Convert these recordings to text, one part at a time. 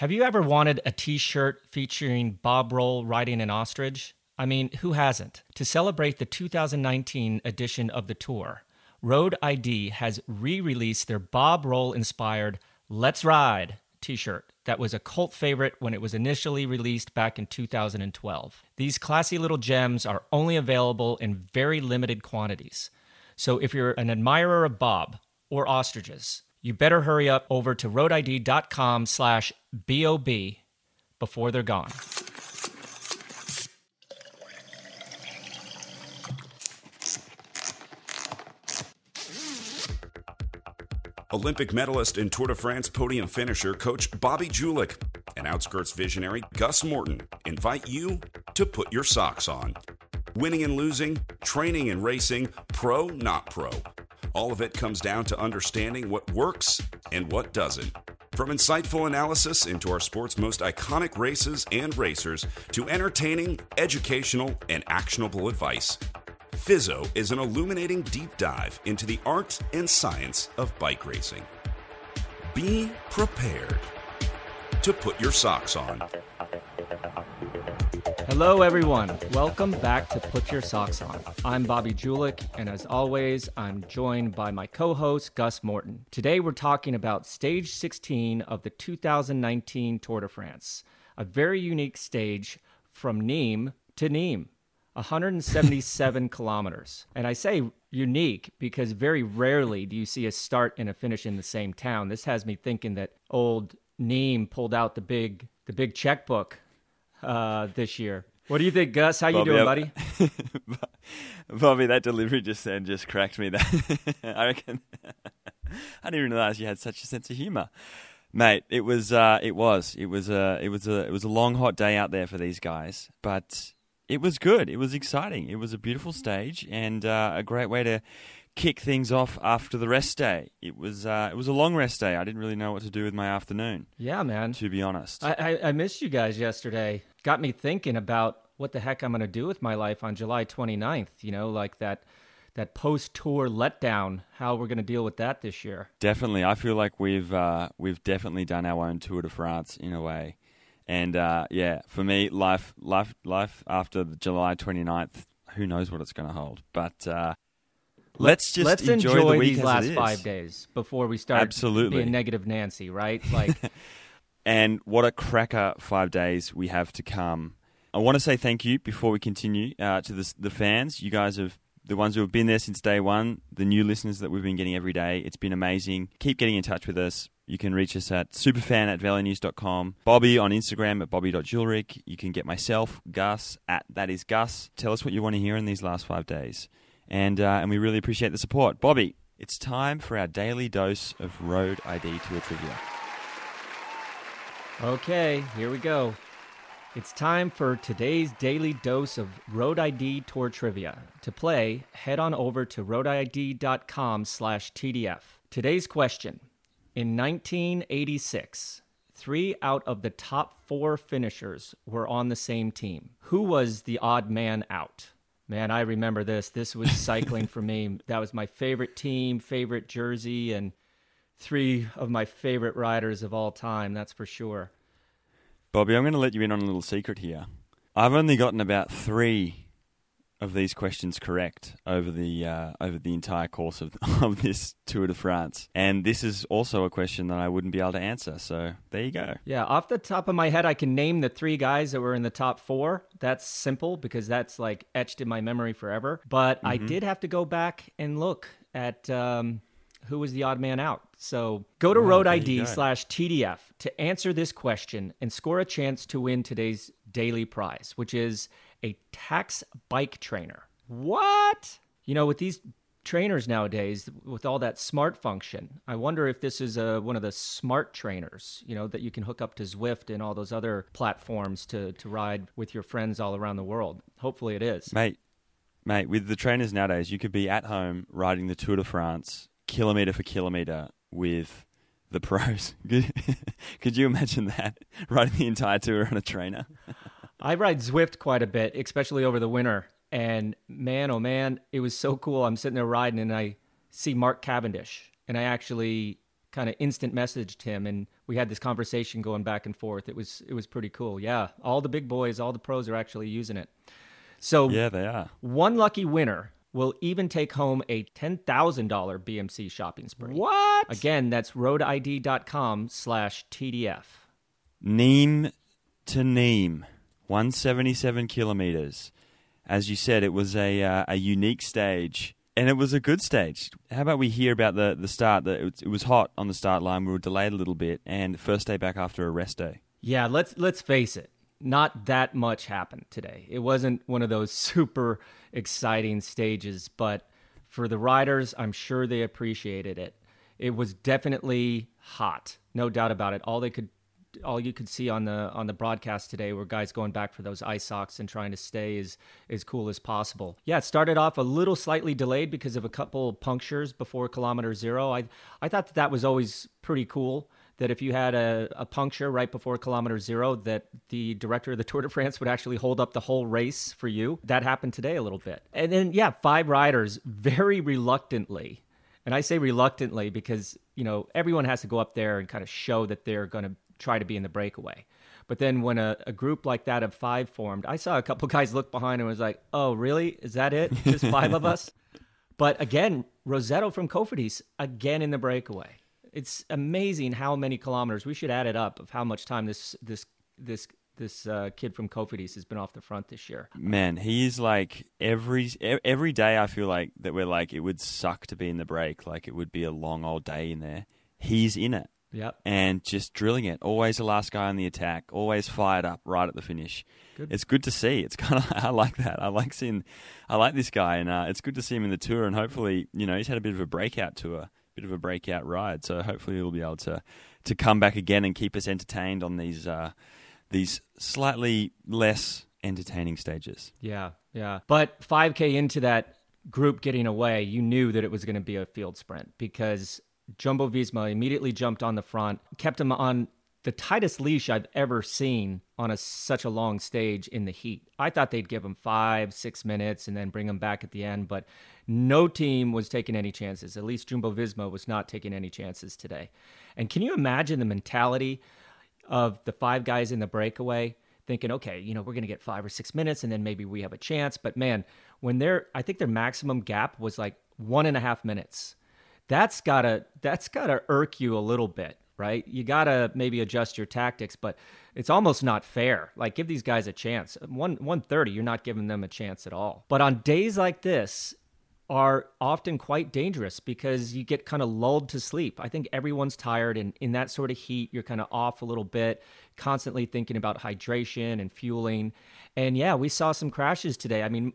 Have you ever wanted a t shirt featuring Bob Roll riding an ostrich? I mean, who hasn't? To celebrate the 2019 edition of the tour, Road ID has re released their Bob Roll inspired Let's Ride t shirt that was a cult favorite when it was initially released back in 2012. These classy little gems are only available in very limited quantities. So if you're an admirer of Bob or ostriches, you better hurry up over to roadid.com slash BOB before they're gone. Olympic medalist and Tour de France podium finisher coach Bobby Julich and Outskirts visionary Gus Morton invite you to put your socks on. Winning and losing, training and racing, pro, not pro. All of it comes down to understanding what works and what doesn't. From insightful analysis into our sport's most iconic races and racers to entertaining, educational, and actionable advice. Fizzo is an illuminating deep dive into the art and science of bike racing. Be prepared to put your socks on. Hello, everyone. Welcome back to Put Your Socks On. I'm Bobby Julich, and as always, I'm joined by my co host, Gus Morton. Today, we're talking about stage 16 of the 2019 Tour de France, a very unique stage from Nîmes to Nîmes. 177 kilometers. And I say unique because very rarely do you see a start and a finish in the same town. This has me thinking that old Nîmes pulled out the big the big checkbook uh, this year. What do you think, Gus? How you Bobby, doing, buddy? Bobby, that delivery just then just cracked me. That I reckon. I didn't realize you had such a sense of humor, mate. It was, uh, it was, it was a, it was a, it was a long hot day out there for these guys, but it was good. It was exciting. It was a beautiful stage and uh, a great way to kick things off after the rest day. It was, uh, it was a long rest day. I didn't really know what to do with my afternoon, Yeah, man. to be honest. I, I, I missed you guys yesterday. Got me thinking about what the heck I'm going to do with my life on July 29th. You know, like that that post tour letdown. How we're going to deal with that this year. Definitely, I feel like we've uh, we've definitely done our own Tour de France in a way, and uh, yeah, for me, life life life after the July 29th, who knows what it's going to hold. But uh, let's just let's enjoy, enjoy, the week these as last it is. five days before we start Absolutely. being negative Nancy, right? Like, And what a cracker five days we have to come. I want to say thank you before we continue uh, to the, the fans. You guys have the ones who have been there since day one, the new listeners that we've been getting every day. It's been amazing. Keep getting in touch with us. You can reach us at superfan at valleynews.com. Bobby on Instagram at bobby.julich. You can get myself, Gus, at that is Gus. Tell us what you want to hear in these last five days. And, uh, and we really appreciate the support. Bobby, it's time for our daily dose of Road ID Tour Trivia. Okay, here we go. It's time for today's daily dose of Road ID Tour Trivia. To play, head on over to roadid.com slash TDF. Today's question. In 1986, three out of the top four finishers were on the same team. Who was the odd man out? Man, I remember this. This was cycling for me. That was my favorite team, favorite jersey, and three of my favorite riders of all time, that's for sure. Bobby, I'm going to let you in on a little secret here. I've only gotten about three of these questions correct over the uh, over the entire course of, of this Tour de France, and this is also a question that I wouldn't be able to answer. So there you go. Yeah, off the top of my head, I can name the three guys that were in the top four. That's simple because that's like etched in my memory forever. But I did have to go back and look at um, who was the odd man out. So go to Road ID slash TDF to answer this question and score a chance to win today's daily prize, which is a Tacx bike trainer. What? You know, with these trainers nowadays, with all that smart function, I wonder if this is uh one of the smart trainers, you know, that you can hook up to Zwift and all those other platforms to, to ride with your friends all around the world. Hopefully it is. Mate, mate, with the trainers nowadays, you could be at home riding the Tour de France kilometer for kilometer with the pros. Could, could you imagine that? Riding the entire tour on a trainer? I ride Zwift quite a bit, especially over the winter. And man, oh man, it was so cool. I'm sitting there riding and I see Mark Cavendish and I actually kind of instant messaged him and we had this conversation going back and forth. It was it was pretty cool. Yeah, all the big boys, all the pros are actually using it. So Yeah, they are. one lucky winner will even take home a $10,000 BMC shopping spree. What? Again, that's roadid.com slash TDF. Nîmes to Nîmes, 177 kilometers. As you said, it was a uh, a unique stage, and it was a good stage. How about we hear about the the start? That it, was- it was hot on the start line. We were delayed a little bit, and first day back after a rest day. Yeah, let's let's face it. Not that much happened today. It wasn't one of those super exciting stages, but for the riders, I'm sure they appreciated it. It was definitely hot, no doubt about it. All they could all you could see on the on the broadcast today were guys going back for those ice socks and trying to stay as as cool as possible. Yeah, it started off a little slightly delayed because of a couple punctures before kilometer zero. I I thought that, that was always pretty cool. That if you had a, a puncture right before kilometer zero, that the director of the Tour de France would actually hold up the whole race for you. That happened today a little bit. And then yeah, five riders very reluctantly and I say reluctantly because, you know, everyone has to go up there and kind of show that they're going to try to be in the breakaway. But then when a, a group like that of five formed, I saw a couple guys look behind and was like, oh, really? Is that it? Just five of us? But again, Rossetto from Cofidis, again in the breakaway. It's amazing how many kilometers. We should add it up of how much time this this this this uh, kid from Cofidis has been off the front this year. Man, he is like every every day. I feel like that we're like it would suck to be in the break. Like it would be a long old day in there. He's in it Yep. and just drilling it. Always the last guy on the attack. Always fired up right at the finish. Good. It's good to see. It's kind of I like that. I like seeing. I like this guy, and uh, it's good to see him in the tour. And hopefully, you know, he's had a bit of a breakout tour, bit of a breakout ride. So hopefully, he'll be able to to come back again and keep us entertained on these uh, these slightly less entertaining stages. Yeah, yeah. But 5K into that group getting away, you knew that it was going to be a field sprint because Jumbo Visma immediately jumped on the front, kept him on the tightest leash I've ever seen on a such a long stage in the heat. I thought they'd give him five, six minutes and then bring him back at the end, but no team was taking any chances. At least Jumbo Visma was not taking any chances today. And can you imagine the mentality of the five guys in the breakaway thinking, okay, you know, we're going to get five or six minutes and then maybe we have a chance. But man, when they're, I think their maximum gap was like one and a half minutes. That's gotta, that's gotta irk you a little bit, right? You gotta maybe adjust your tactics, but it's almost not fair. Like give these guys a chance. One, 130, you're not giving them a chance at all. But on days like this, are often quite dangerous because you get kind of lulled to sleep. I think everyone's tired, and in that sort of heat, you're kind of off a little bit, constantly thinking about hydration and fueling. And yeah, we saw some crashes today. I mean,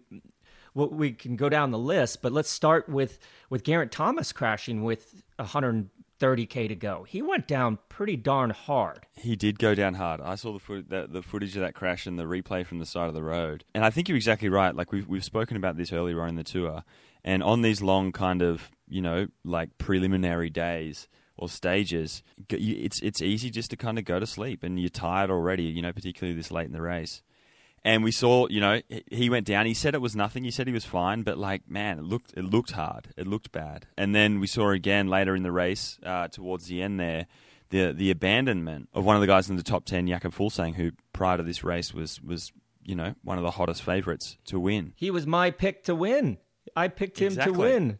we can go down the list, but let's start with with Geraint Thomas crashing with 130k to go. He went down pretty darn hard. He did go down hard. I saw the, the the footage of that crash and the replay from the side of the road. And I think you're exactly right. Like we've we've spoken about this earlier on in the tour, and on these long kind of you know like preliminary days or stages, it's it's easy just to kind of go to sleep, and you're tired already. You know, particularly this late in the race. And we saw, you know, he- went down. He said it was nothing. He said he was fine, but like, man, it looked it looked hard. It looked bad. And then we saw again later in the race, uh, towards the end there, the the abandonment of one of the guys in the top ten, Jakob Fuglsang, who prior to this race was was you know one of the hottest favourites to win. He was my pick to win. I picked him Exactly. to win.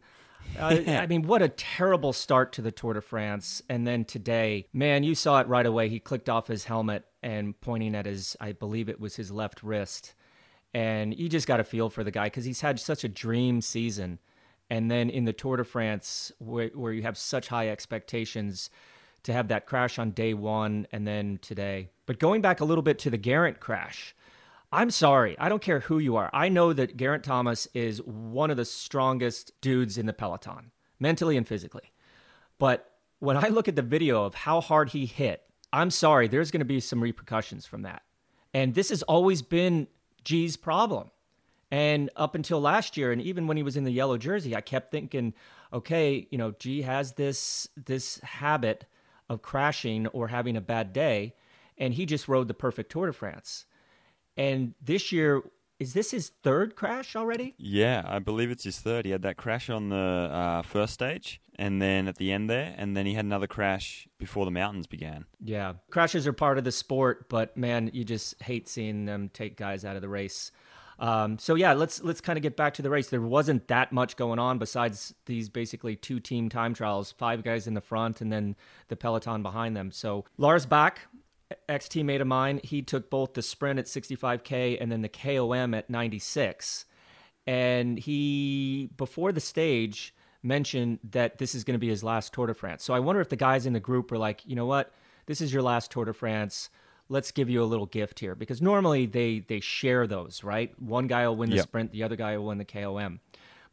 Uh, I mean, what a terrible start to the Tour de France. And then today, man, you saw it right away. He clicked off his helmet and pointing at his, I believe it was his left wrist. And you just got a feel for the guy because he's had such a dream season. And then in the Tour de France, where, where you have such high expectations, to have that crash on day one and then today. But going back a little bit to the Geraint crash, I'm sorry. I don't care who you are. I know that Geraint Thomas is one of the strongest dudes in the peloton, mentally and physically. But when I look at the video of how hard he hit, I'm sorry, there's going to be some repercussions from that. And this has always been G's problem. And up until last year, and even when he was in the yellow jersey, I kept thinking, okay, you know, G has this this habit of crashing or having a bad day, and he just rode the perfect Tour de France. And this year, is this his third crash already? Yeah, I believe it's his third. He had that crash on the uh, first stage, and then at the end there, and then he had another crash before the mountains began. Yeah, crashes are part of the sport, but man, you just hate seeing them take guys out of the race. Um, so yeah, let's let's kind of get back to the race. There wasn't that much going on besides these basically two team time trials, five guys in the front and then the peloton behind them. So Lars Bak ex teammate of mine, he took both the sprint at 65K and then the KOM at 96. And he, before the stage, mentioned that this is going to be his last Tour de France. So I wonder if the guys in the group were like, you know what? This is your last Tour de France. Let's give you a little gift here because normally they they share those, right? One guy will win the yep. sprint, the other guy will win the KOM.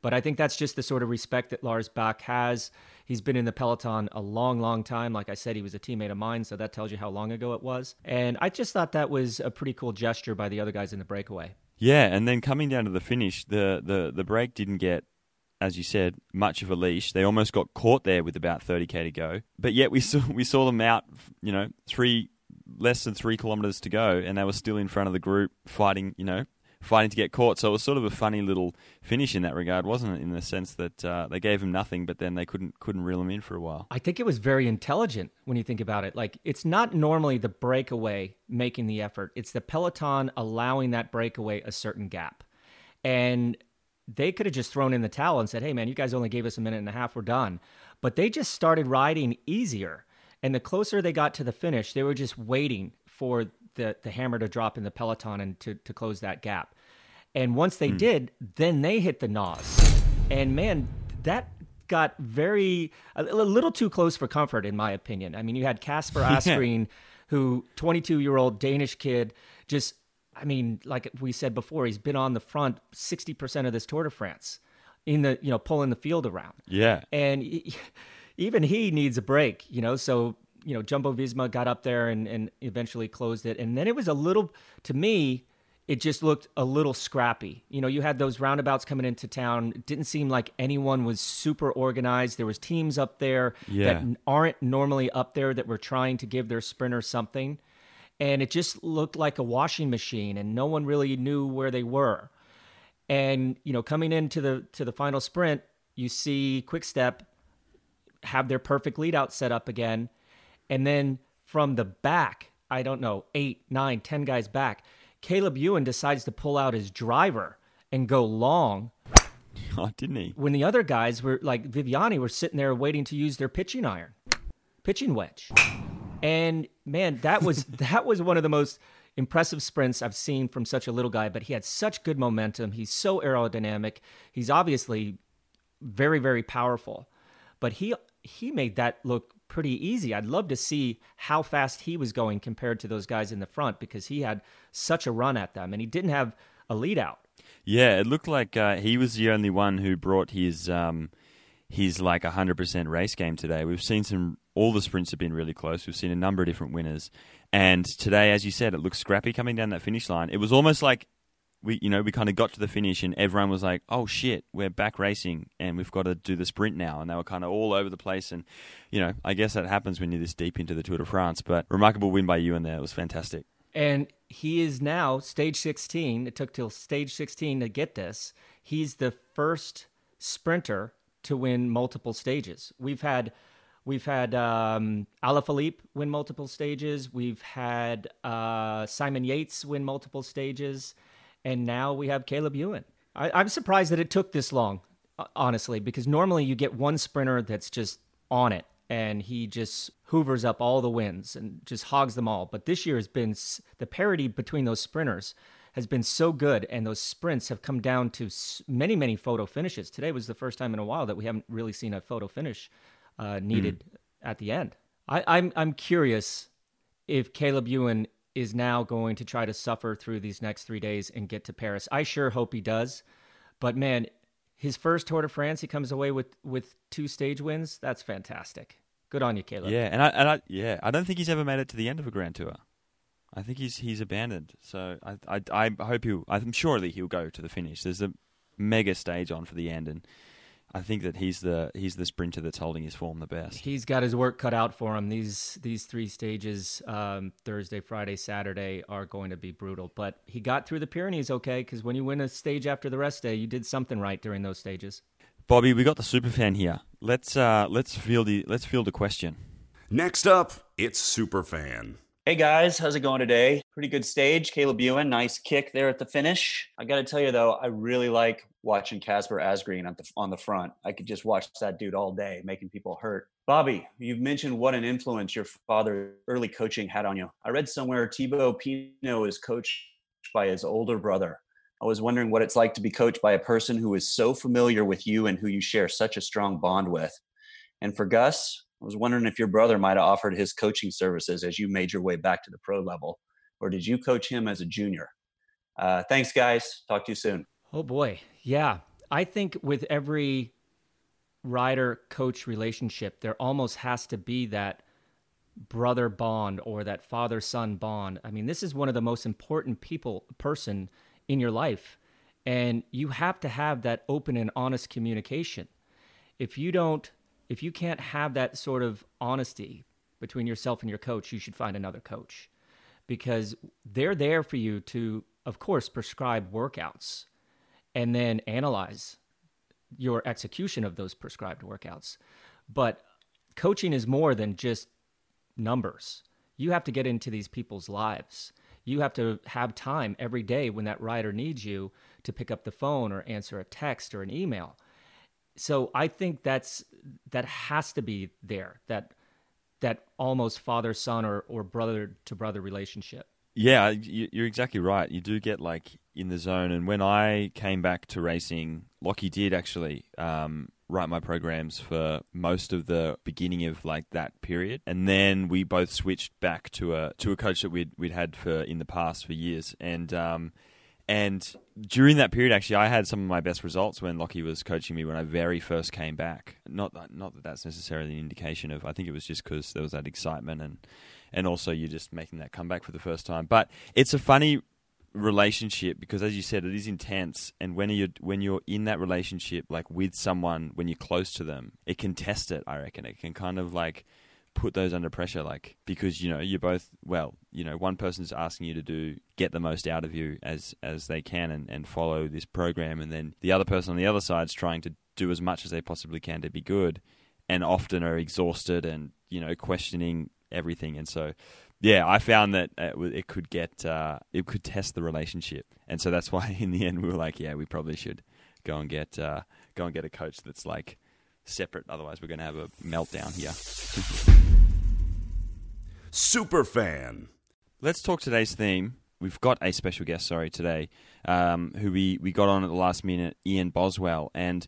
But I think that's just the sort of respect that Lars Bak has. He's been in the peloton a long, long time. Like I said, he was a teammate of mine, so that tells you how long ago it was. And I just thought that was a pretty cool gesture by the other guys in the breakaway. Yeah, and then coming down to the finish, the the the break didn't get as you said, much of a leash. They almost got caught there with about 30k to go. But yet we saw we saw them out, you know, three less than three kilometers to go, and they were still in front of the group fighting, you know, fighting to get caught. So it was sort of a funny little finish in that regard, wasn't it? In the sense that uh, they gave him nothing, but then they couldn't couldn't reel him in for a while. I think it was very intelligent when you think about it. Like it's not normally the breakaway making the effort; it's the peloton allowing that breakaway a certain gap, and they could have just thrown in the towel and said, "Hey, man, you guys only gave us a minute and a half. We're done." But they just started riding easier. And the closer they got to the finish, they were just waiting for the, the hammer to drop in the peloton and to, to close that gap. And once they mm. did, then they hit the NOS. And man, that got very a, little too close for comfort, in my opinion. I mean, you had Casper Asgreen, who 22 year old Danish kid, just I mean, like we said before, he's been on the front 60% of this Tour de France in the you know pulling the field around. Yeah, and he, even he needs a break. You know, so you know, Jumbo Visma got up there and, and eventually closed it. And then it was a little, to me, it just looked a little scrappy. You know, you had those roundabouts coming into town. It didn't seem like anyone was super organized. There was teams up there yeah. that aren't normally up there that were trying to give their sprinters something. And it just looked like a washing machine and no one really knew where they were. And, you know, coming into the to the final sprint, you see Quick Step have their perfect lead out set up again and then from the back, I don't know, eight, nine, ten guys back, Caleb Ewan decides to pull out his driver and go long. Oh, didn't he? When the other guys were like Viviani were sitting there waiting to use their pitching iron, pitching wedge. And man, that was that was one of the most impressive sprints I've seen from such a little guy, but he had such good momentum. He's so aerodynamic. He's obviously very, very powerful. But he he made that look pretty easy. I'd love to see how fast he was going compared to those guys in the front because he had such a run at them and he didn't have a lead out. Yeah, it looked like uh, he was the only one who brought his um, his like 100% race game today. We've seen some all the sprints have been really close. We've seen a number of different winners. And today as you said, it looked scrappy coming down that finish line. It was almost like we you know we kind of got to the finish and everyone was like oh shit we're back racing and we've got to do the sprint now. And they were kind of all over the place and you know i guess that happens when you're this deep into the tour de france but remarkable win by Ewan there. It was fantastic. And he is now stage 16 it took till stage 16 to get this. He's the first sprinter to win multiple stages. We've had We've had um, Alaphilippe win multiple stages. We've had uh, Simon Yates win multiple stages and now we have Caleb Ewan. I, am surprised that it took this long, honestly, because normally you get one sprinter that's just on it and he just hoovers up all the wins and just hogs them all. But this year has been the parity between those sprinters has been so good, and those sprints have come down to many, many photo finishes. Today was the first time in a while that we haven't really seen a photo finish uh, needed mm. at the end. I, I'm I'm curious if Caleb Ewan is now going to try to suffer through these next three days and get to Paris. I sure hope he does. But man, his first Tour de France, he comes away with with two stage wins. That's fantastic. Good on you, Caleb. Yeah, and I, and I yeah, I don't think he's ever made it to the end of a Grand Tour. I think he's he's abandoned. So I I, I hope he'll. I'm sure that he'll go to the finish. There's a mega stage on for the end, and I think that he's the he's the sprinter that's holding his form the best. He's got his work cut out for him. These these three stages, um, Thursday, Friday, Saturday, are going to be brutal. But he got through the Pyrenees okay because when you win a stage after the rest day, you did something right during those stages. Bobby, we got the super fan here. Let's uh, let's field the let's field a question. Next up, it's Superfan. Hey guys, how's it going today? Pretty good stage. Caleb Ewan, nice kick there at the finish. I got to tell you though, I really like watching Kasper Asgreen on the, on the front. I could just watch that dude all day, making people hurt. Bobby, you've mentioned what an influence your father early coaching had on you. I read somewhere Thibaut Pinot is coached by his older brother. I was wondering what it's like to be coached by a person who is so familiar with you and who you share such a strong bond with. And for Gus, I was wondering if your brother might have offered his coaching services as you made your way back to the pro level, or did you coach him as a junior? Uh, thanks, guys. Talk to you soon. Oh boy, yeah. I think with every rider coach relationship, there almost has to be that brother bond or that father son bond. I mean, this is one of the most important people person in your life, and you have to have that open and honest communication. If you don't, if you can't have that sort of honesty between yourself and your coach, you should find another coach because they're there for you to, of course, prescribe workouts and then analyze your execution of those prescribed workouts. But coaching is more than just numbers. You have to get into these people's lives. You have to have time every day when that rider needs you to pick up the phone or answer a text or an email. So I think that's that has to be there. That that almost father son or, or brother to brother relationship. Yeah, you're exactly right. You do get like in the zone. And when I came back to racing, Lockie did actually um, write my programs for most of the beginning of like that period, and then we both switched back to a to a coach that we'd we'd had for in the past for years, and. Um, and during that period, actually, I had some of my best results when Lockie was coaching me when I very first came back. Not that, not that that's necessarily an indication of. I think it was just because there was that excitement and and also you're just making that comeback for the first time. But it's a funny relationship because as you said it is intense and when you when you're in that relationship like with someone when you're close to them it can test it i reckon. It can kind of like put those under pressure like because you know you're both well you know one person's asking you to do get the most out of you as as they can and, and follow this program and then the other person on the other side's trying to do as much as they possibly can to be good and often are exhausted and you know questioning everything and so yeah, I found that it could get uh, it could test the relationship, and so that's why in the end we were like, yeah, we probably should go and get uh, go and get a coach that's like separate. Otherwise, we're going to have a meltdown here. Super fan. Let's talk today's theme. We've got a special guest, sorry, today, um, who we, we got on at the last minute, Ian Boswell, and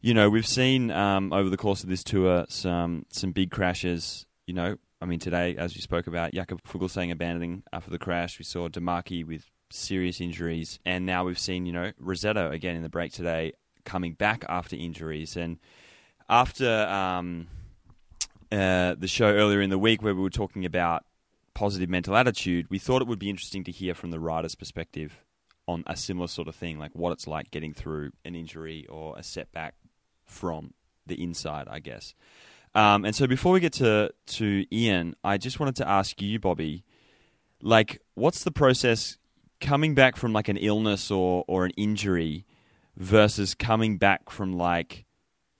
you know we've seen um, over the course of this tour some some big crashes. You know, I mean, today, as you spoke about, Jakob Fuglsang abandoning after the crash. We saw Damaki with serious injuries, and now we've seen, you know, Rossetto again in the break today coming back after injuries. And after um, uh, the show earlier in the week, where we were talking about positive mental attitude, we thought it would be interesting to hear from the rider's perspective on a similar sort of thing, like what it's like getting through an injury or a setback from the inside, I guess. Um, and so before we get to to Ian, I just wanted to ask you, Bobby, like, what's the process coming back from like an illness or or an injury versus coming back from like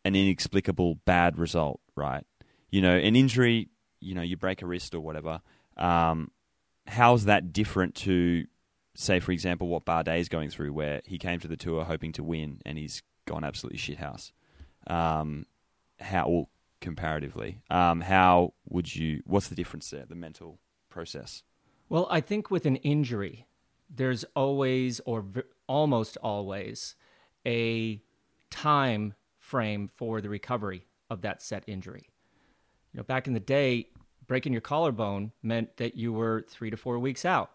an inexplicable bad result, right? You know, an injury, you know, you break a wrist or whatever. Um, how's that different to, say, for example, what Bardet is going through, where he came to the tour hoping to win and he's gone absolutely shithouse? Um, how comparatively. Um, how would you? What's the difference there? The mental process. Well, I think with an injury, there's always or v- almost always a time frame for the recovery of that set injury. You know, back in the day, breaking your collarbone meant that you were three to four weeks out.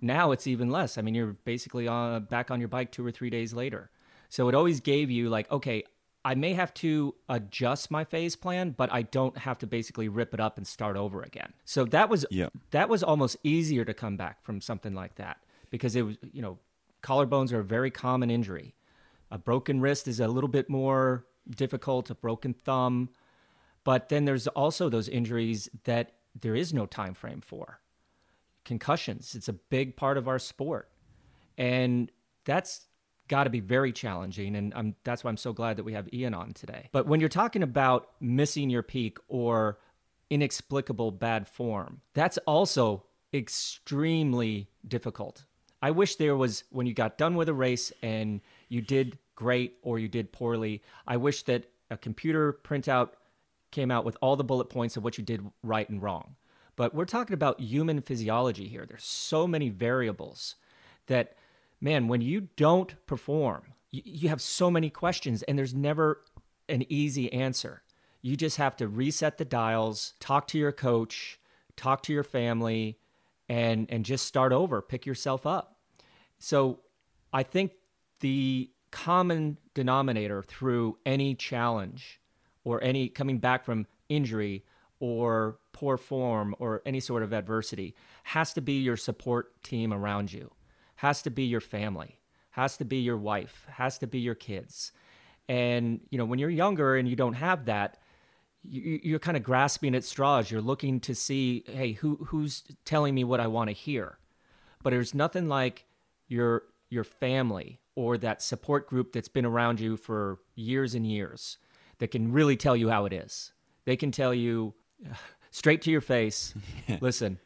Now it's even less. I mean, you're basically on, back on your bike two or three days later. So it always gave you like, okay, I may have to adjust my phase plan, but I don't have to basically rip it up and start over again. So that was yeah. that was almost easier to come back from something like that because it was you know collarbones are a very common injury. A broken wrist is a little bit more difficult, a broken thumb. But then there's also those injuries that there is no time frame for. Concussions, it's a big part of our sport. And that's got to be very challenging. And I'm, that's why I'm so glad that we have Ian on today. But when you're talking about missing your peak or inexplicable bad form, that's also extremely difficult. I wish there was, when you got done with a race and you did great or you did poorly, I wish that a computer printout came out with all the bullet points of what you did right and wrong. But we're talking about human physiology here. There's so many variables that man, when you don't perform, you, you have so many questions and there's never an easy answer. You just have to reset the dials, talk to your coach, talk to your family, and and just start over, pick yourself up. So I think the common denominator through any challenge or any coming back from injury or poor form or any sort of adversity has to be your support team around you has to be your family, has to be your wife, has to be your kids. And, you know, when you're younger and you don't have that, you, are kind of grasping at straws. You're looking to see, hey, who, who's telling me what I want to hear? But there's nothing like your, your family or that support group that's been around you for years and years that can really tell you how it is. They can tell you straight to your face, listen,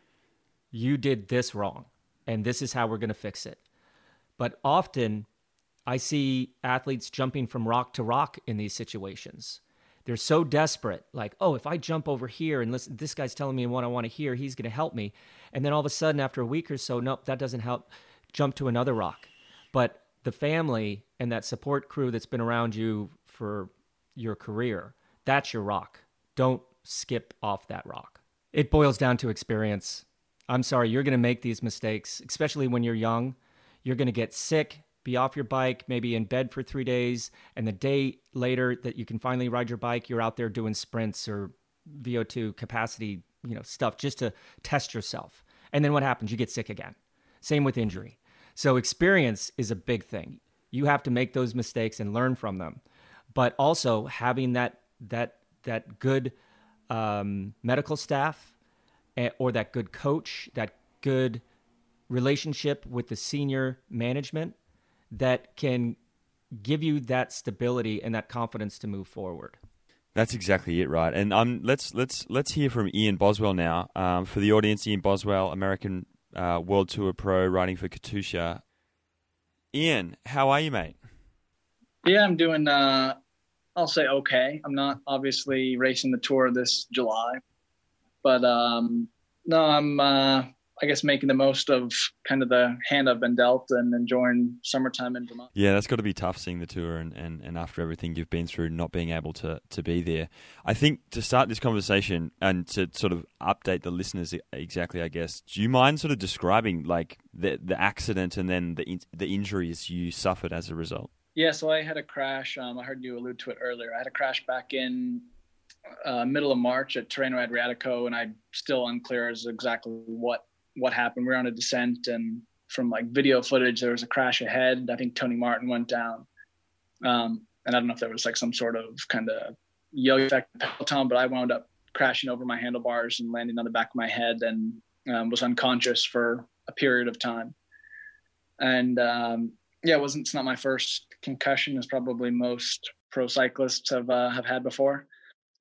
you did this wrong and this is how we're going to fix it. But often I see athletes jumping from rock to rock in these situations. They're so desperate, like, oh, if I jump over here and listen, this guy's telling me what I want to hear, he's going to help me. And then all of a sudden, after a week or so, nope, that doesn't help. Jump to another rock. But the family and that support crew that's been around you for your career, that's your rock. Don't skip off that rock. It boils down to experience. I'm sorry, you're going to make these mistakes, especially when you're young. You're going to get sick, be off your bike, maybe in bed for three days, and the day later that you can finally ride your bike, you're out there doing sprints or VO2 capacity, you know, stuff just to test yourself. And then what happens? You get sick again. Same with injury. So experience is a big thing. You have to make those mistakes and learn from them, but also having that that that good um, medical staff or that good coach, that good relationship with the senior management that can give you that stability and that confidence to move forward. That's exactly it, right? And um, let's let's let's hear from Ian Boswell now. Um, for the audience, Ian Boswell, American uh, World Tour pro, riding for Katusha. Ian, how are you, mate? Yeah, I'm doing. Uh, I'll say okay. I'm not obviously racing the tour this July, but um, no, I'm uh, I guess making the most of kind of the hand I've been dealt and enjoying summertime in Vermont. Yeah, that's got to be tough seeing the tour and, and, and after everything you've been through, not being able to, to be there. I think to start this conversation and to sort of update the listeners exactly, I guess, do you mind sort of describing like the the accident and then the the injuries you suffered as a result? Yeah, so I had a crash. Um, I heard you allude to it earlier. I had a crash back in uh, middle of March at Tirreno Adriatico, and I'm still unclear as exactly what what happened. We were on a descent, and from like video footage, there was a crash ahead. I think Tony Martin went down, um, and I don't know if there was like some sort of kind of yo-yo effect peloton, but I wound up crashing over my handlebars and landing on the back of my head, and um, was unconscious for a period of time. And um, yeah, it wasn't. It's not my first concussion. It's probably most pro cyclists have uh, have had before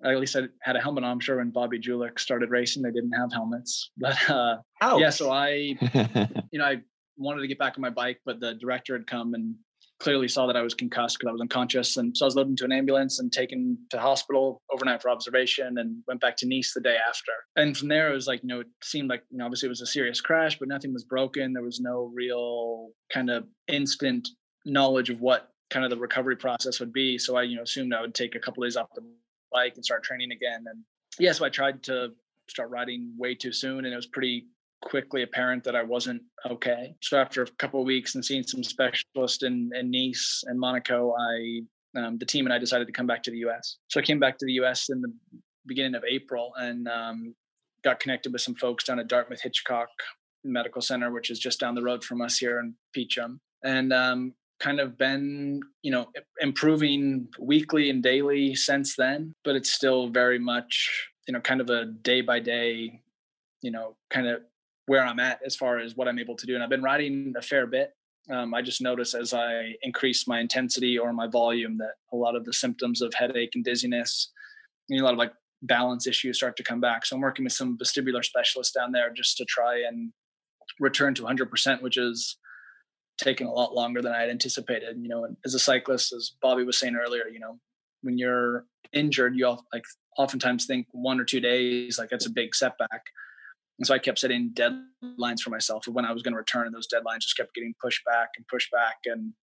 at least I had a helmet on. I'm sure when Bobby Julich started racing, they didn't have helmets. But uh, yeah, so I, you know, I wanted to get back on my bike, but the director had come and clearly saw that I was concussed because I was unconscious, and so I was loaded into an ambulance and taken to hospital overnight for observation, and went back to Nice the day after. And from there, it was like, you know, it seemed like, you know, obviously it was a serious crash, but nothing was broken. There was no real kind of instant knowledge of what kind of the recovery process would be. So I, you know, assumed I would take a couple days off the bike and start training again. And yeah, so I tried to start riding way too soon, and it was pretty quickly apparent that I wasn't okay. So after a couple of weeks and seeing some specialists in, in Nice and Monaco, I um, the team and I decided to come back to the U.S. So I came back to the U.S. in the beginning of April and um, got connected with some folks down at Dartmouth Hitchcock Medical Center, which is just down the road from us here in Peacham, and um, kind of been, you know, improving weekly and daily since then, but it's still very much, you know, kind of a day by day, you know, kind of where I'm at as far as what I'm able to do. And I've been riding a fair bit. Um, I just notice as I increase my intensity or my volume that a lot of the symptoms of headache and dizziness, know, a lot of like balance issues start to come back. So I'm working with some vestibular specialists down there just to try and return to 100%, which is taken a lot longer than I had anticipated. You know, as a cyclist, as Bobby was saying earlier, you know, when you're injured, you all, like oftentimes think one or two days, like that's a big setback. And so I kept setting deadlines for myself of when I was going to return, and those deadlines just kept getting pushed back and pushed back. And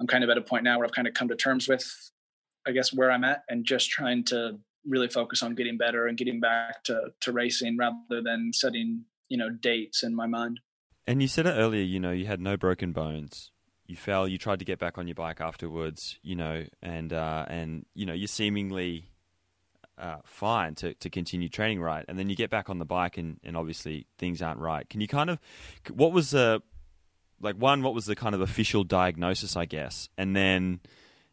I'm kind of at a point now where I've kind of come to terms with, I guess, where I'm at, and just trying to really focus on getting better and getting back to to racing rather than setting you know dates in my mind. And you said it earlier, you know, you had no broken bones. You fell. You tried to get back on your bike afterwards, you know, and uh, and you know you're seemingly uh, fine to, to continue training right, and then you get back on the bike, and, and obviously things aren't right. Can you kind of, what was the, like one, what was the kind of official diagnosis, I guess, and then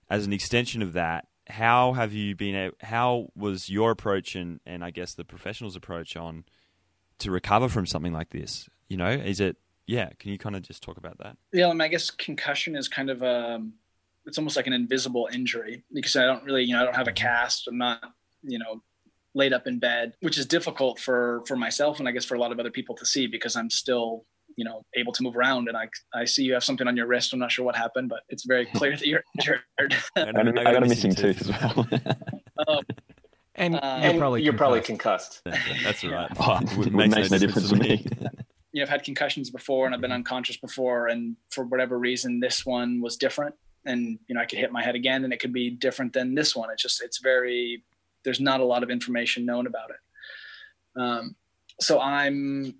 as an extension of that, how have you been? How was your approach and and I guess the professionals' approach on to recover from something like this? You know, is it yeah? Can you kind of just talk about that? Yeah, I, mean, I guess concussion is kind of a um, it's almost like an invisible injury because I don't really you know I don't have a mm-hmm. cast. I'm not you know laid up in bed, which is difficult for for myself and I guess for a lot of other people to see because I'm still you know able to move around and i i see you have something on your wrist i'm not sure what happened but it's very clear that you're injured I, got a, I got a missing tooth as well um, and, uh, you're probably you're probably concussed that's right oh, it makes, makes no, difference to me you know, I've had concussions before and I've been mm-hmm. unconscious before and for whatever reason this one was different. And you know I could hit my head again and it could be different than this one. It's just it's very there's not a lot of information known about it. Um, so I'm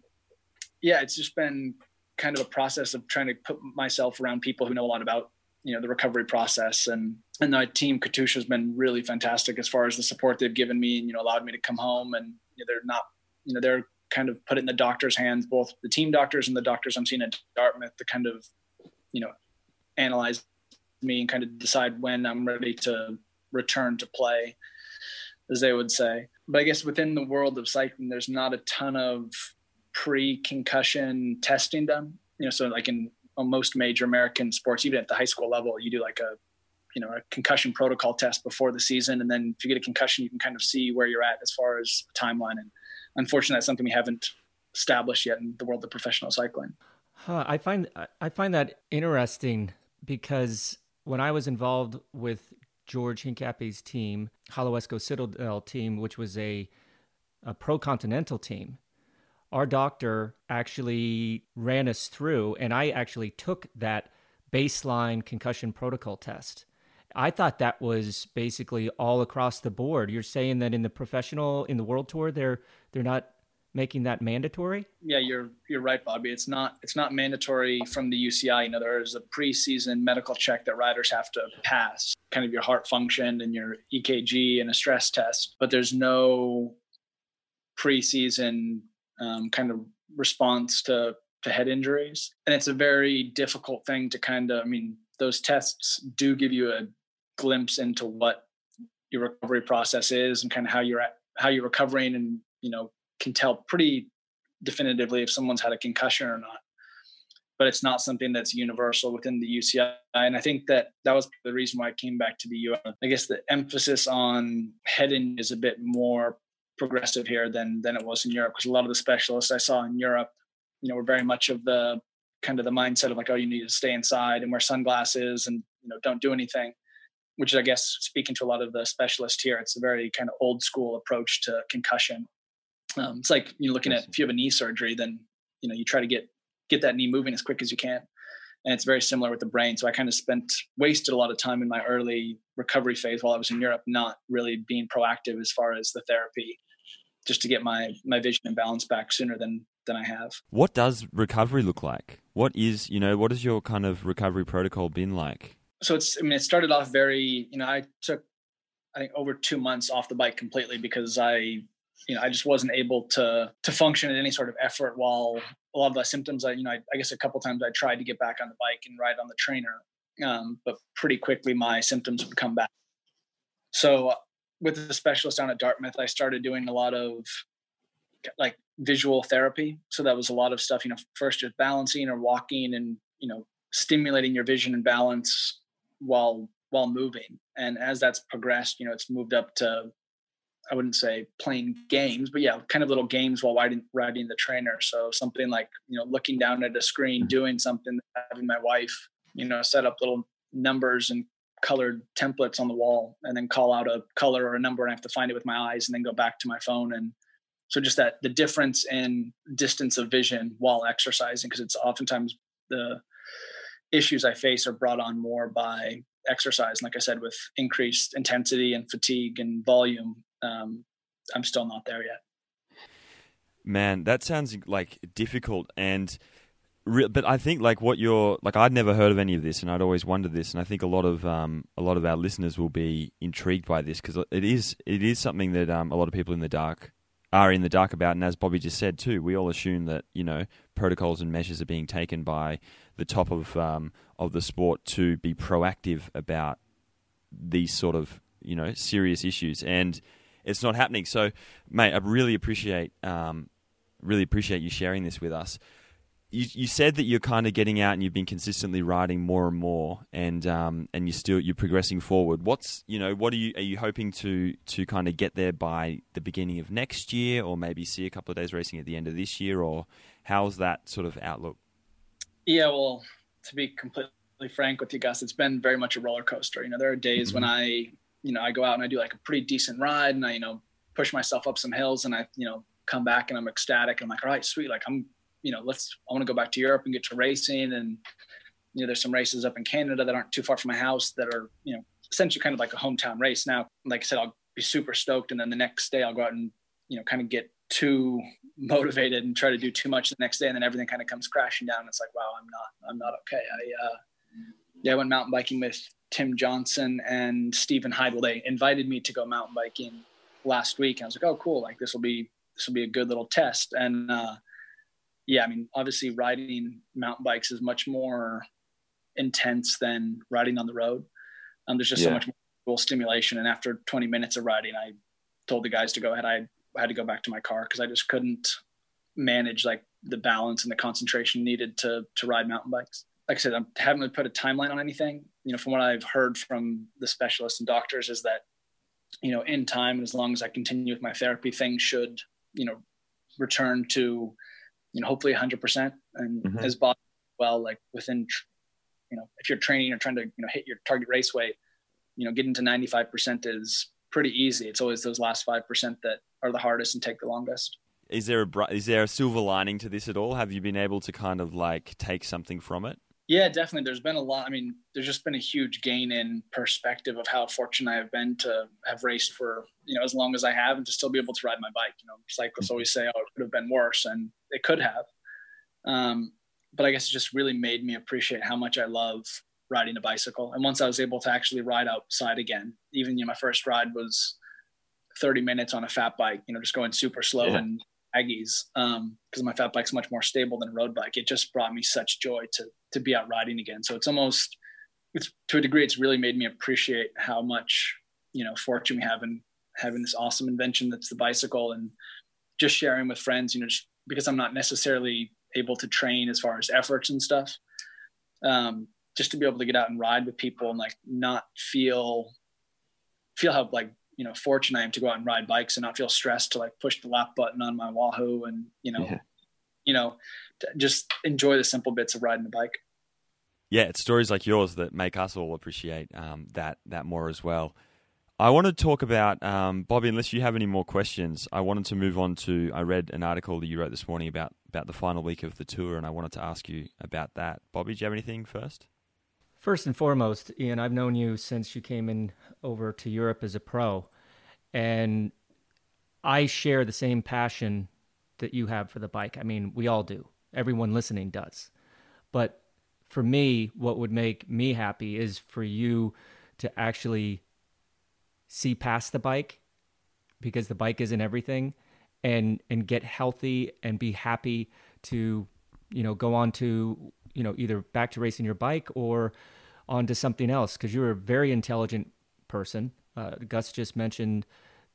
yeah, it's just been kind of a process of trying to put myself around people who know a lot about you know the recovery process. And and my team Katusha has been really fantastic as far as the support they've given me and you know allowed me to come home and you know, they're not you know they're kind of put it in the doctor's hands both the team doctors and the doctors I'm seeing at Dartmouth to kind of you know analyze me and kind of decide when I'm ready to return to play as they would say but I guess within the world of cycling there's not a ton of pre-concussion testing done. You know, so like in most major American sports, even at the high school level, you do like a you know a concussion protocol test before the season, and then if you get a concussion, you can kind of see where you're at as far as timeline. And unfortunately, that's something we haven't established yet in the world of professional cycling. Huh, I find I find that interesting because when I was involved with George Hincapie's team, Holowesko Citadel team, which was a, a pro continental team, our doctor actually ran us through, and I actually took that baseline concussion protocol test. I thought that was basically all across the board. You're saying that in the professional, in the world tour, they're they're not making that mandatory? Yeah, you're you're right, Bobby. It's not it's not mandatory from the UCI. You know, there's a preseason medical check that riders have to pass, kind of your heart function and your EKG and a stress test. But there's no preseason um, kind of response to to head injuries, and it's a very difficult thing to kind of. I mean, those tests do give you a glimpse into what your recovery process is and kind of how you're at, how you're recovering, and you know can tell pretty definitively if someone's had a concussion or not. But it's not something that's universal within the UCI, and I think that that was the reason why I came back to the US. I guess the emphasis on heading is a bit more progressive here than than it was in Europe because a lot of the specialists I saw in Europe, you know, were very much of the kind of the mindset of like, oh, you need to stay inside and wear sunglasses and you know don't do anything. Which I guess, speaking to a lot of the specialists here, it's a very kind of old school approach to concussion. Um, it's like you know, looking at if you have a knee surgery, then you know you try to get get that knee moving as quick as you can and it's very similar with the brain. So I kind of spent wasted a lot of time in my early recovery phase while I was in Europe, not really being proactive as far as the therapy, just to get my my vision and balance back sooner than than I have. What does recovery look like? What is you know what has your kind of recovery protocol been like? So it's I mean it started off very you know I took I think over two months off the bike completely because I you know, I just wasn't able to to function at any sort of effort while a lot of the symptoms I, you know, I, I guess a couple times I tried to get back on the bike and ride on the trainer. um, but pretty quickly my symptoms would come back. So with the specialist down at Dartmouth, I started doing a lot of like visual therapy. So that was a lot of stuff, you know, first just balancing or walking and, you know, stimulating your vision and balance while while moving. And as that's progressed, you know, it's moved up to I wouldn't say playing games, but yeah, kind of little games while riding riding the trainer. So something like, you know, looking down at a screen, mm. doing something, having my wife, you know, set up little numbers and colored templates on the wall and then call out a color or a number and I have to find it with my eyes and then go back to my phone and so just that the difference in distance of vision while exercising because it's oftentimes the issues I face are brought on more by exercise. And like I said, with increased intensity and fatigue and volume, um, I'm still not there yet. Man, that sounds like difficult and but I think like what you're like I'd never heard of any of this and I'd always wondered this and I think a lot of um, a lot of our listeners will be intrigued by this because it is it is something that um, a lot of people in the dark are in the dark about and as Bobby just said too we all assume that you know protocols and measures are being taken by the top of um, of the sport to be proactive about these sort of you know serious issues and it's not happening so mate I really appreciate um, really appreciate you sharing this with us you, you said that you're kind of getting out and you've been consistently riding more and more, and um, and you're still you're progressing forward. What's you know what are you are you hoping to to kind of get there by the beginning of next year, or maybe see a couple of days racing at the end of this year, or how's that sort of outlook? Yeah, well, to be completely frank with you, Gus, it's been very much a roller coaster. You know, there are days mm-hmm. when I you know I go out and I do like a pretty decent ride, and I you know push myself up some hills, and I you know come back and I'm ecstatic. I'm like, all right, sweet, like I'm you know, let's, I want to go back to Europe and get to racing. And, you know, there's some races up in Canada that aren't too far from my house that are, you know, essentially kind of like a hometown race. Now, like I said, I'll be super stoked. And then the next day I'll go out and, you know, kind of get too motivated and try to do too much the next day. And then everything kind of comes crashing down. It's like, wow, I'm not, I'm not okay. I, uh, yeah, I went mountain biking with Tim Johnson and Stephen Heidel. They invited me to go mountain biking last week. And I was like, oh, cool. Like this will be, this will be a good little test. And, uh, yeah, I mean, obviously riding mountain bikes is much more intense than riding on the road. Um, there's just yeah. so much more stimulation. And after 20 minutes of riding, I told the guys to go ahead. I had to go back to my car because I just couldn't manage like the balance and the concentration needed to to ride mountain bikes. Like I said, I haven't really put a timeline on anything. You know, from what I've heard from the specialists and doctors is that, you know, in time, as long as I continue with my therapy, things should, you know, return to you know, hopefully 100%. And mm-hmm. as Bob, well, like within, you know, if you're training or trying to, you know, hit your target race weight, you know, getting to 95% is pretty easy. It's always those last 5% that are the hardest and take the longest. Is there a is there a silver lining to this at all? Have you been able to kind of like take something from it? Yeah, definitely. There's been a lot. I mean, there's just been a huge gain in perspective of how fortunate I have been to have raced for you know as long as I have and to still be able to ride my bike. You know, cyclists mm-hmm. always say, "Oh, it could have been worse," and it could have. Um, but I guess it just really made me appreciate how much I love riding a bicycle. And once I was able to actually ride outside again, even you know my first ride was 30 minutes on a fat bike. You know, just going super slow yeah. and Aggies because um, my fat bike's much more stable than a road bike. It just brought me such joy to to be out riding again. So it's almost it's to a degree it's really made me appreciate how much you know fortune we have in having this awesome invention that's the bicycle and just sharing with friends. You know, just because I'm not necessarily able to train as far as efforts and stuff. Um, just to be able to get out and ride with people and like not feel feel how like you know fortunate I am to go out and ride bikes and not feel stressed to like push the lap button on my Wahoo and you know yeah. you know just enjoy the simple bits of riding the bike. Yeah, it's stories like yours that make us all appreciate um, that that more as well. I want to talk about um, Bobby. Unless you have any more questions, I wanted to move on to. I read an article that you wrote this morning about about the final week of the tour, and I wanted to ask you about that. Bobby, do you have anything first? First and foremost, Ian, I've known you since you came in over to Europe as a pro, and I share the same passion that you have for the bike. I mean, we all do. Everyone listening does. But for me, what would make me happy is for you to actually see past the bike because the bike isn't everything and and get healthy and be happy to you know go on to you know either back to racing your bike or onto something else because you're a very intelligent person. Uh, Gus just mentioned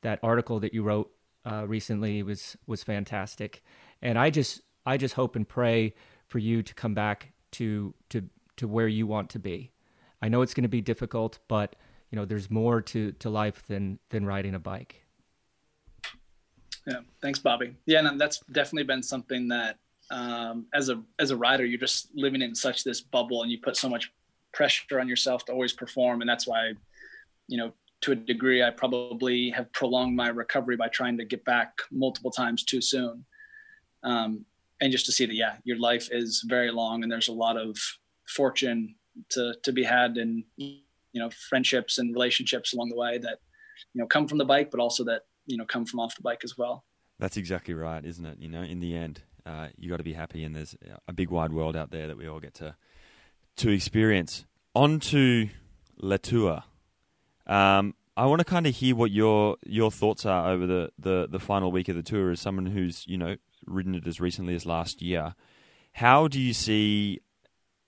that article that you wrote uh, recently was was fantastic, and I just I just hope and pray for you to come back to to to where you want to be. I know it's going to be difficult, but you know there's more to to life than than riding a bike. Yeah, thanks, Bobby. Yeah, and that's definitely been something that um, as a as a rider, you're just living in such this bubble, and you put so much pressure on yourself to always perform, and that's why, you know, to a degree, I probably have prolonged my recovery by trying to get back multiple times too soon. Um, and just to see that, yeah, your life is very long, and there's a lot of fortune to to be had, and you know, friendships and relationships along the way that you know come from the bike, but also that you know come from off the bike as well. That's exactly right, isn't it? You know, in the end, uh, you got to be happy, and there's a big wide world out there that we all get to to experience. On to La Tour. Um, I want to kind of hear what your your thoughts are over the, the, the final week of the tour as someone who's you know ridden it as recently as last year. How do you see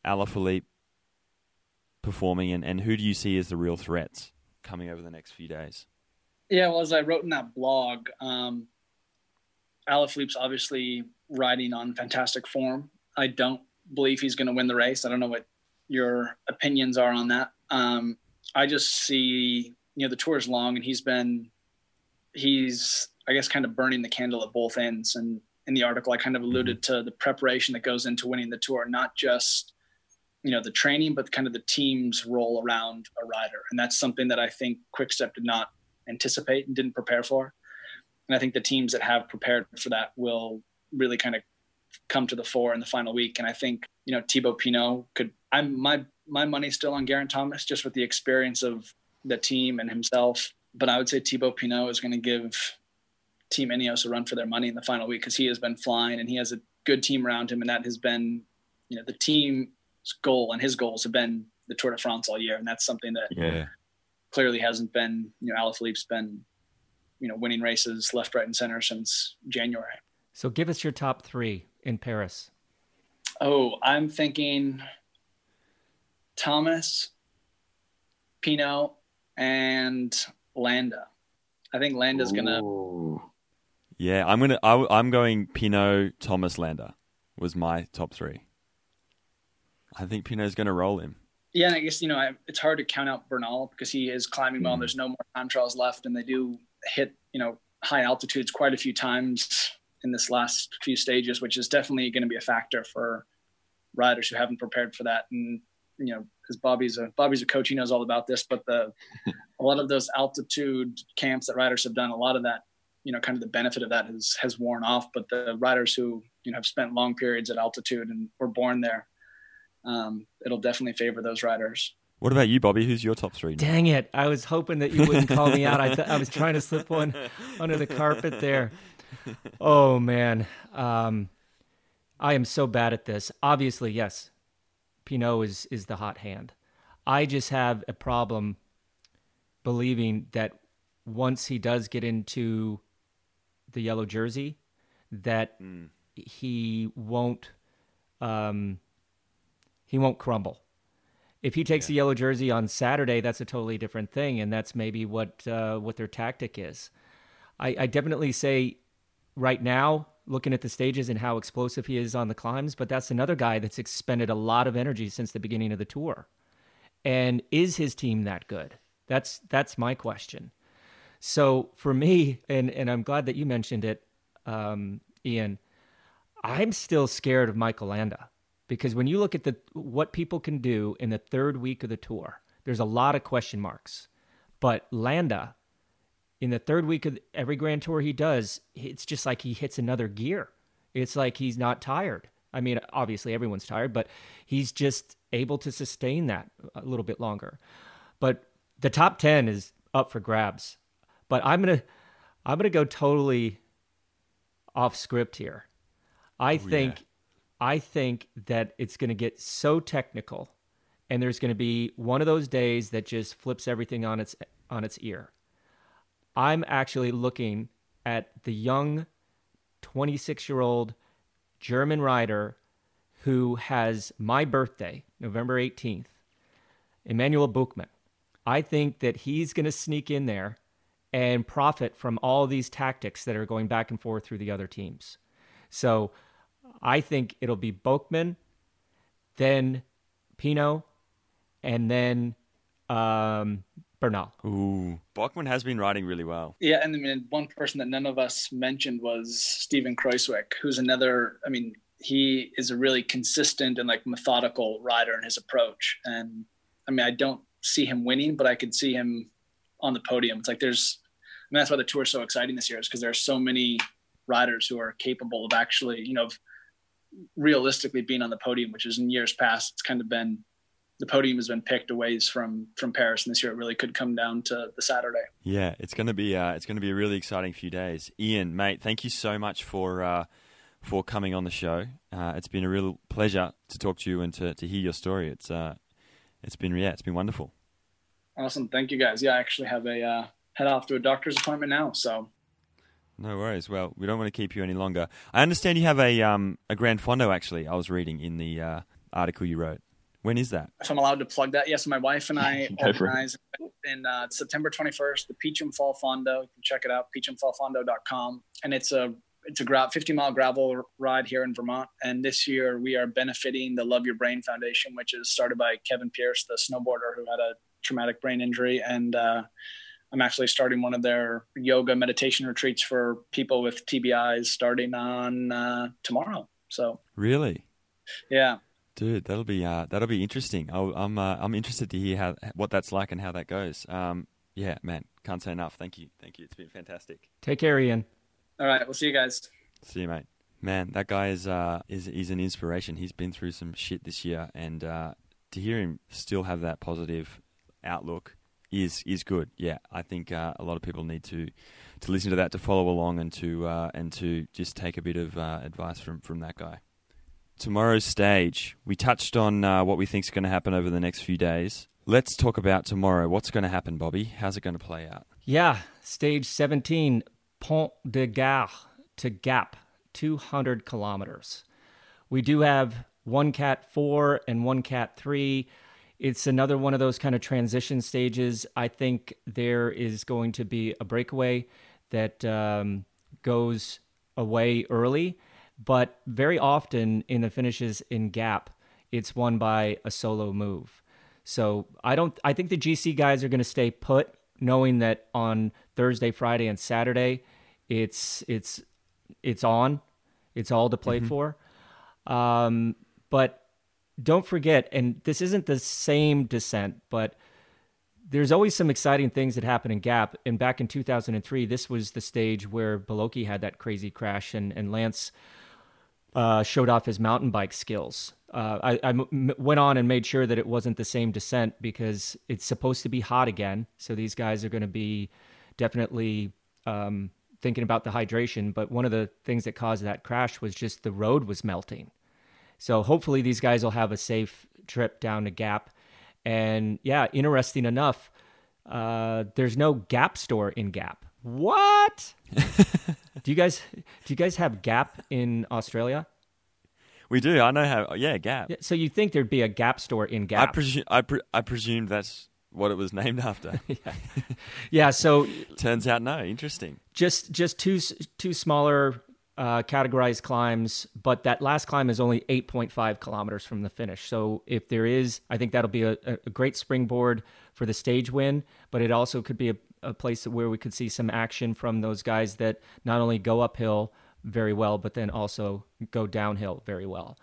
Alaphilippe performing, and, and who do you see as the real threats coming over the next few days? Yeah, well, as I wrote in that blog, um, Alaphilippe's obviously riding on fantastic form. I don't believe he's going to win the race. I don't know what your opinions are on that. Um, I just see, you know, the tour is long and he's been, he's, I guess, kind of burning the candle at both ends. And in the article, I kind of alluded mm-hmm. to the preparation that goes into winning the tour, not just, you know, the training, but kind of the team's role around a rider. And that's something that I think Quickstep did not anticipate and didn't prepare for. And I think the teams that have prepared for that will really kind of come to the fore in the final week. And I think, you know, Thibaut Pinot could, I'm my, my money's still on Geraint Thomas just with the experience of the team and himself. But I would say Thibaut Pinot is going to give Team Ineos a run for their money in the final week because he has been flying and he has a good team around him. And that has been, you know, the team's goal and his goals have been the Tour de France all year. And that's something that yeah. clearly hasn't been, you know, Alaphilippe's been, you know, winning races left, right, and center since January. So give us your top three in Paris. Oh, I'm thinking Thomas, Pinot, and Landa. I think Landa's gonna. Yeah, I'm gonna. I, am going Pinot, Thomas, Landa. Was my top three. I think Pinot's gonna roll him. Yeah, and I guess you know I, it's hard to count out Bernal because he is climbing well. Mm. There's no more time trials left, and they do hit you know high altitudes quite a few times in this last few stages, which is definitely going to be a factor for riders who haven't prepared for that. And you know, because Bobby's a Bobby's a coach, he knows all about this. But the a lot of those altitude camps that riders have done, a lot of that, you know, kind of the benefit of that has has worn off. But the riders who you know have spent long periods at altitude and were born there, um, it'll definitely favor those riders. What about you, Bobby? Who's your top three? Dang it! I was hoping that you wouldn't call me out. I, th- I was trying to slip one under the carpet there oh man, um, I am so bad at this. Obviously, yes, Pinot is is the hot hand. I just have a problem believing that once he does get into the yellow jersey, that mm. he won't um, he won't crumble. If he takes yeah. the yellow jersey on Saturday, that's a totally different thing, and that's maybe what uh, what their tactic is. I, I definitely say right now, looking at the stages and how explosive he is on the climbs, but that's another guy that's expended a lot of energy since the beginning of the tour. And is his team that good? That's that's my question. So for me, and and I'm glad that you mentioned it, um, Ian. I'm still scared of Mikel Landa because when you look at the what people can do in the third week of the tour, there's a lot of question marks. But Landa in the third week of every grand tour he does, it's just like he hits another gear. It's like he's not tired. I mean, obviously everyone's tired, but he's just able to sustain that a little bit longer. But the top 10 is up for grabs. But I'm going to I'm going to go totally off script here. I oh, think yeah. I think that it's going to get so technical and there's going to be one of those days that just flips everything on its on its ear. I'm actually looking at the young 26 year old German rider who has my birthday, November 18th, Emanuel Buchmann. I think that he's going to sneak in there and profit from all these tactics that are going back and forth through the other teams. So I think it'll be Buchmann, then Pinot, and then um, Bernal. Ooh, Buchmann has been riding really well. Yeah, and I mean, one person that none of us mentioned was Steven Kruijswijk, who's another. I mean, he is a really consistent and like methodical rider in his approach. And I mean, I don't see him winning, but I could see him on the podium. It's like there's, I mean, that's why the tour is so exciting this year is because there are so many riders who are capable of actually, you know, realistically being on the podium, which is in years past, it's kind of been the podium has been picked away from from Paris, and this year it really could come down to the Saturday. Yeah, it's going to be uh, it's going to be a really exciting few days. Ian, mate, thank you so much for uh, for coming on the show. Uh, it's been a real pleasure to talk to you and to, to hear your story. It's uh, it's been yeah, it's been wonderful. Awesome, thank you guys. Yeah, I actually have a uh, head off to a doctor's appointment now, so. No worries. Well, we don't want to keep you any longer. I understand you have a um, a Gran Fondo. Actually, I was reading in the uh, article you wrote. When is that? If I'm allowed to plug that, yes. My wife and I organize in uh, September 21st the Peacham Fall Fondo. You can check it out, peachamfallfondo.com, and it's a it's a gra- 50 mile gravel ride here in Vermont. And this year we are benefiting the Love Your Brain Foundation, which is started by Kevin Pearce, the snowboarder who had a traumatic brain injury. And uh, I'm actually starting one of their yoga meditation retreats for people with TBIs starting on uh, tomorrow. So really, yeah, dude, that'll be uh, that'll be interesting. i am I'm, uh, I'm interested to hear how what that's like and how that goes. Um, yeah, man, can't say enough. Thank you, thank you. It's been fantastic. Take care, Ian. All right, we'll see you guys. See you, mate. Man, that guy is uh, is is an inspiration. He's been through some shit this year, and uh, to hear him still have that positive outlook is is good. Yeah, I think uh, a lot of people need to to listen to that, to follow along, and to uh, and to just take a bit of uh, advice from from that guy. Tomorrow's stage. We touched on uh, what we think is going to happen over the next few days. Let's talk about tomorrow. What's going to happen, Bobby? How's it going to play out? Yeah, stage 17, Pont du Gard to Gap, 200 kilometers. We do have one Cat 4 and one Cat 3. It's another one of those kind of transition stages. I think there is going to be a breakaway that um, goes away early, but very often in the finishes in Gap, it's won by a solo move. So I don't. I think the GC guys are going to stay put, knowing that on Thursday, Friday, and Saturday it's it's it's on. It's all to play mm-hmm. for. Um, but don't forget, and this isn't the same descent, but there's always some exciting things that happen in Gap. And back in 2003, this was the stage where Beloki had that crazy crash, and, and Lance uh, showed off his mountain bike skills. Uh, I, I m- went on and made sure that it wasn't the same descent because it's supposed to be hot again. So these guys are going to be definitely um, thinking about the hydration, but one of the things that caused that crash was just the road was melting. So hopefully these guys will have a safe trip down to Gap. And yeah, interesting enough, uh, there's no Gap store in Gap. What? do you guys do you guys have Gap in Australia? We do. I know how. Yeah, Gap. Yeah, so you think there'd be a Gap store in Gap? I presume. I, pre- I presume that's what it was named after. yeah. yeah. So turns out no. Interesting. Just just two two smaller uh, categorized climbs, but that last climb is only 8.5 kilometers from the finish. So if there is, I think that'll be a, a great springboard for the stage win. But it also could be a, a place where we could see some action from those guys that not only go uphill very well, but then also go downhill very well.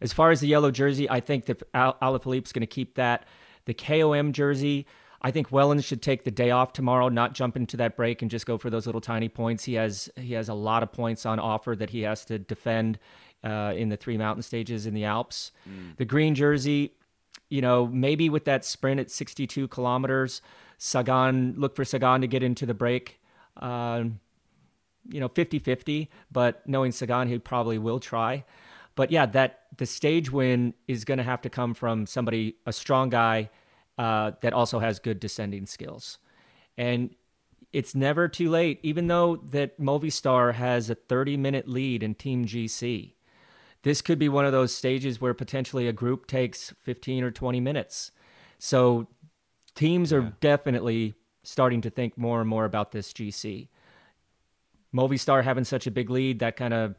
As far as the yellow jersey, I think that Al- Alaphilippe's going to keep that. The KOM jersey, I think Wellens should take the day off tomorrow, not jump into that break and just go for those little tiny points. He has he has a lot of points on offer that he has to defend uh, in the three mountain stages in the Alps. Mm. The green jersey, you know, maybe with that sprint at 62 kilometers, Sagan look for Sagan to get into the break. Uh, you know, 50-50, but knowing Sagan, he probably will try. But yeah, that the stage win is going to have to come from somebody, a strong guy uh, that also has good descending skills. And it's never too late, even though that Movistar has a 30 minute lead in Team GC. This could be one of those stages where potentially a group takes 15 or 20 minutes. So teams are yeah. definitely starting to think more and more about this GC. Movistar having such a big lead that kind of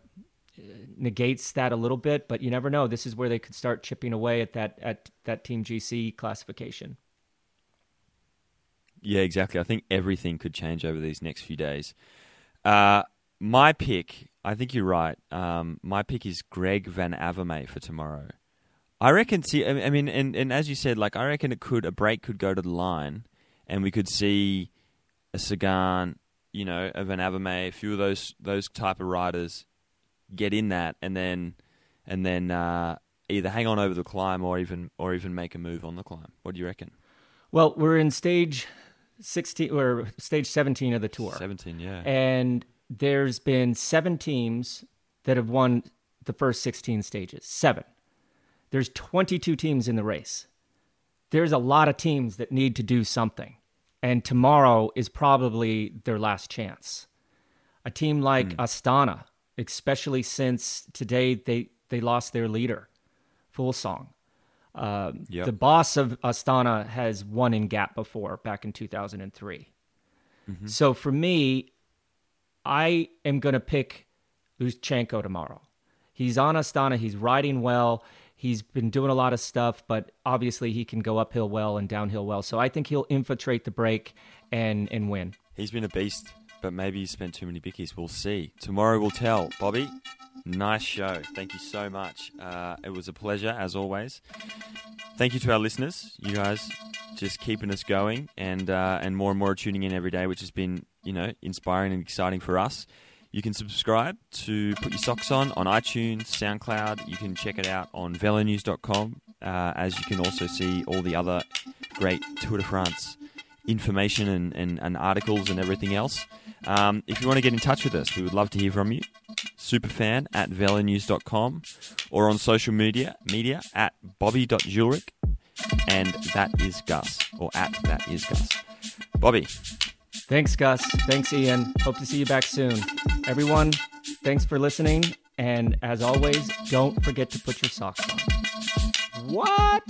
uh, negates that a little bit, but you never know. This is where they could start chipping away at that at that Team GC classification. Yeah, exactly. I think everything could change over these next few days. Uh, my pick, I think you're right. Um, my pick is Greg Van Avermaet for tomorrow. I reckon. See, I mean, and, and as you said, like I reckon it could a break could go to the line, and we could see a Sagan, you know, a Van Avermaet, a few of those those type of riders get in that, and then and then uh, either hang on over the climb or even or even make a move on the climb. What do you reckon? Well, we're in stage sixteen or stage seventeen of the tour. Seventeen, yeah, and there's been seven teams that have won the first sixteen stages. Seven. There's 22 teams in the race. There's a lot of teams that need to do something. And tomorrow is probably their last chance. A team like mm. Astana, especially since today they, they lost their leader, Fuglsang. Uh, yep. The boss of Astana has won in Gap before, back in 2003. Mm-hmm. So for me, I am going to pick Lutsenko tomorrow. He's on Astana. He's riding well. He's been doing a lot of stuff, but obviously he can go uphill well and downhill well. So I think he'll infiltrate the break and and win. He's been a beast, but maybe he spent too many bickies. We'll see. Tomorrow will tell. Bobby, nice show. Thank you so much. Uh, it was a pleasure as always. Thank you to our listeners. You guys just keeping us going and uh, and more and more tuning in every day, which has been you know inspiring and exciting for us. You can subscribe to Put Your Socks On on iTunes, SoundCloud. You can check it out on velonews.com, uh, as you can also see all the other great Tour de France information and, and, and articles and everything else. Um, if you want to get in touch with us, we would love to hear from you. Superfan at velonews.com or on social media media at bobby.julich and that is Gus or at that is Gus. Bobby, Thanks, Gus. Thanks, Ian. Hope to see you back soon. Everyone, thanks for listening. And as always, don't forget to put your socks on. What?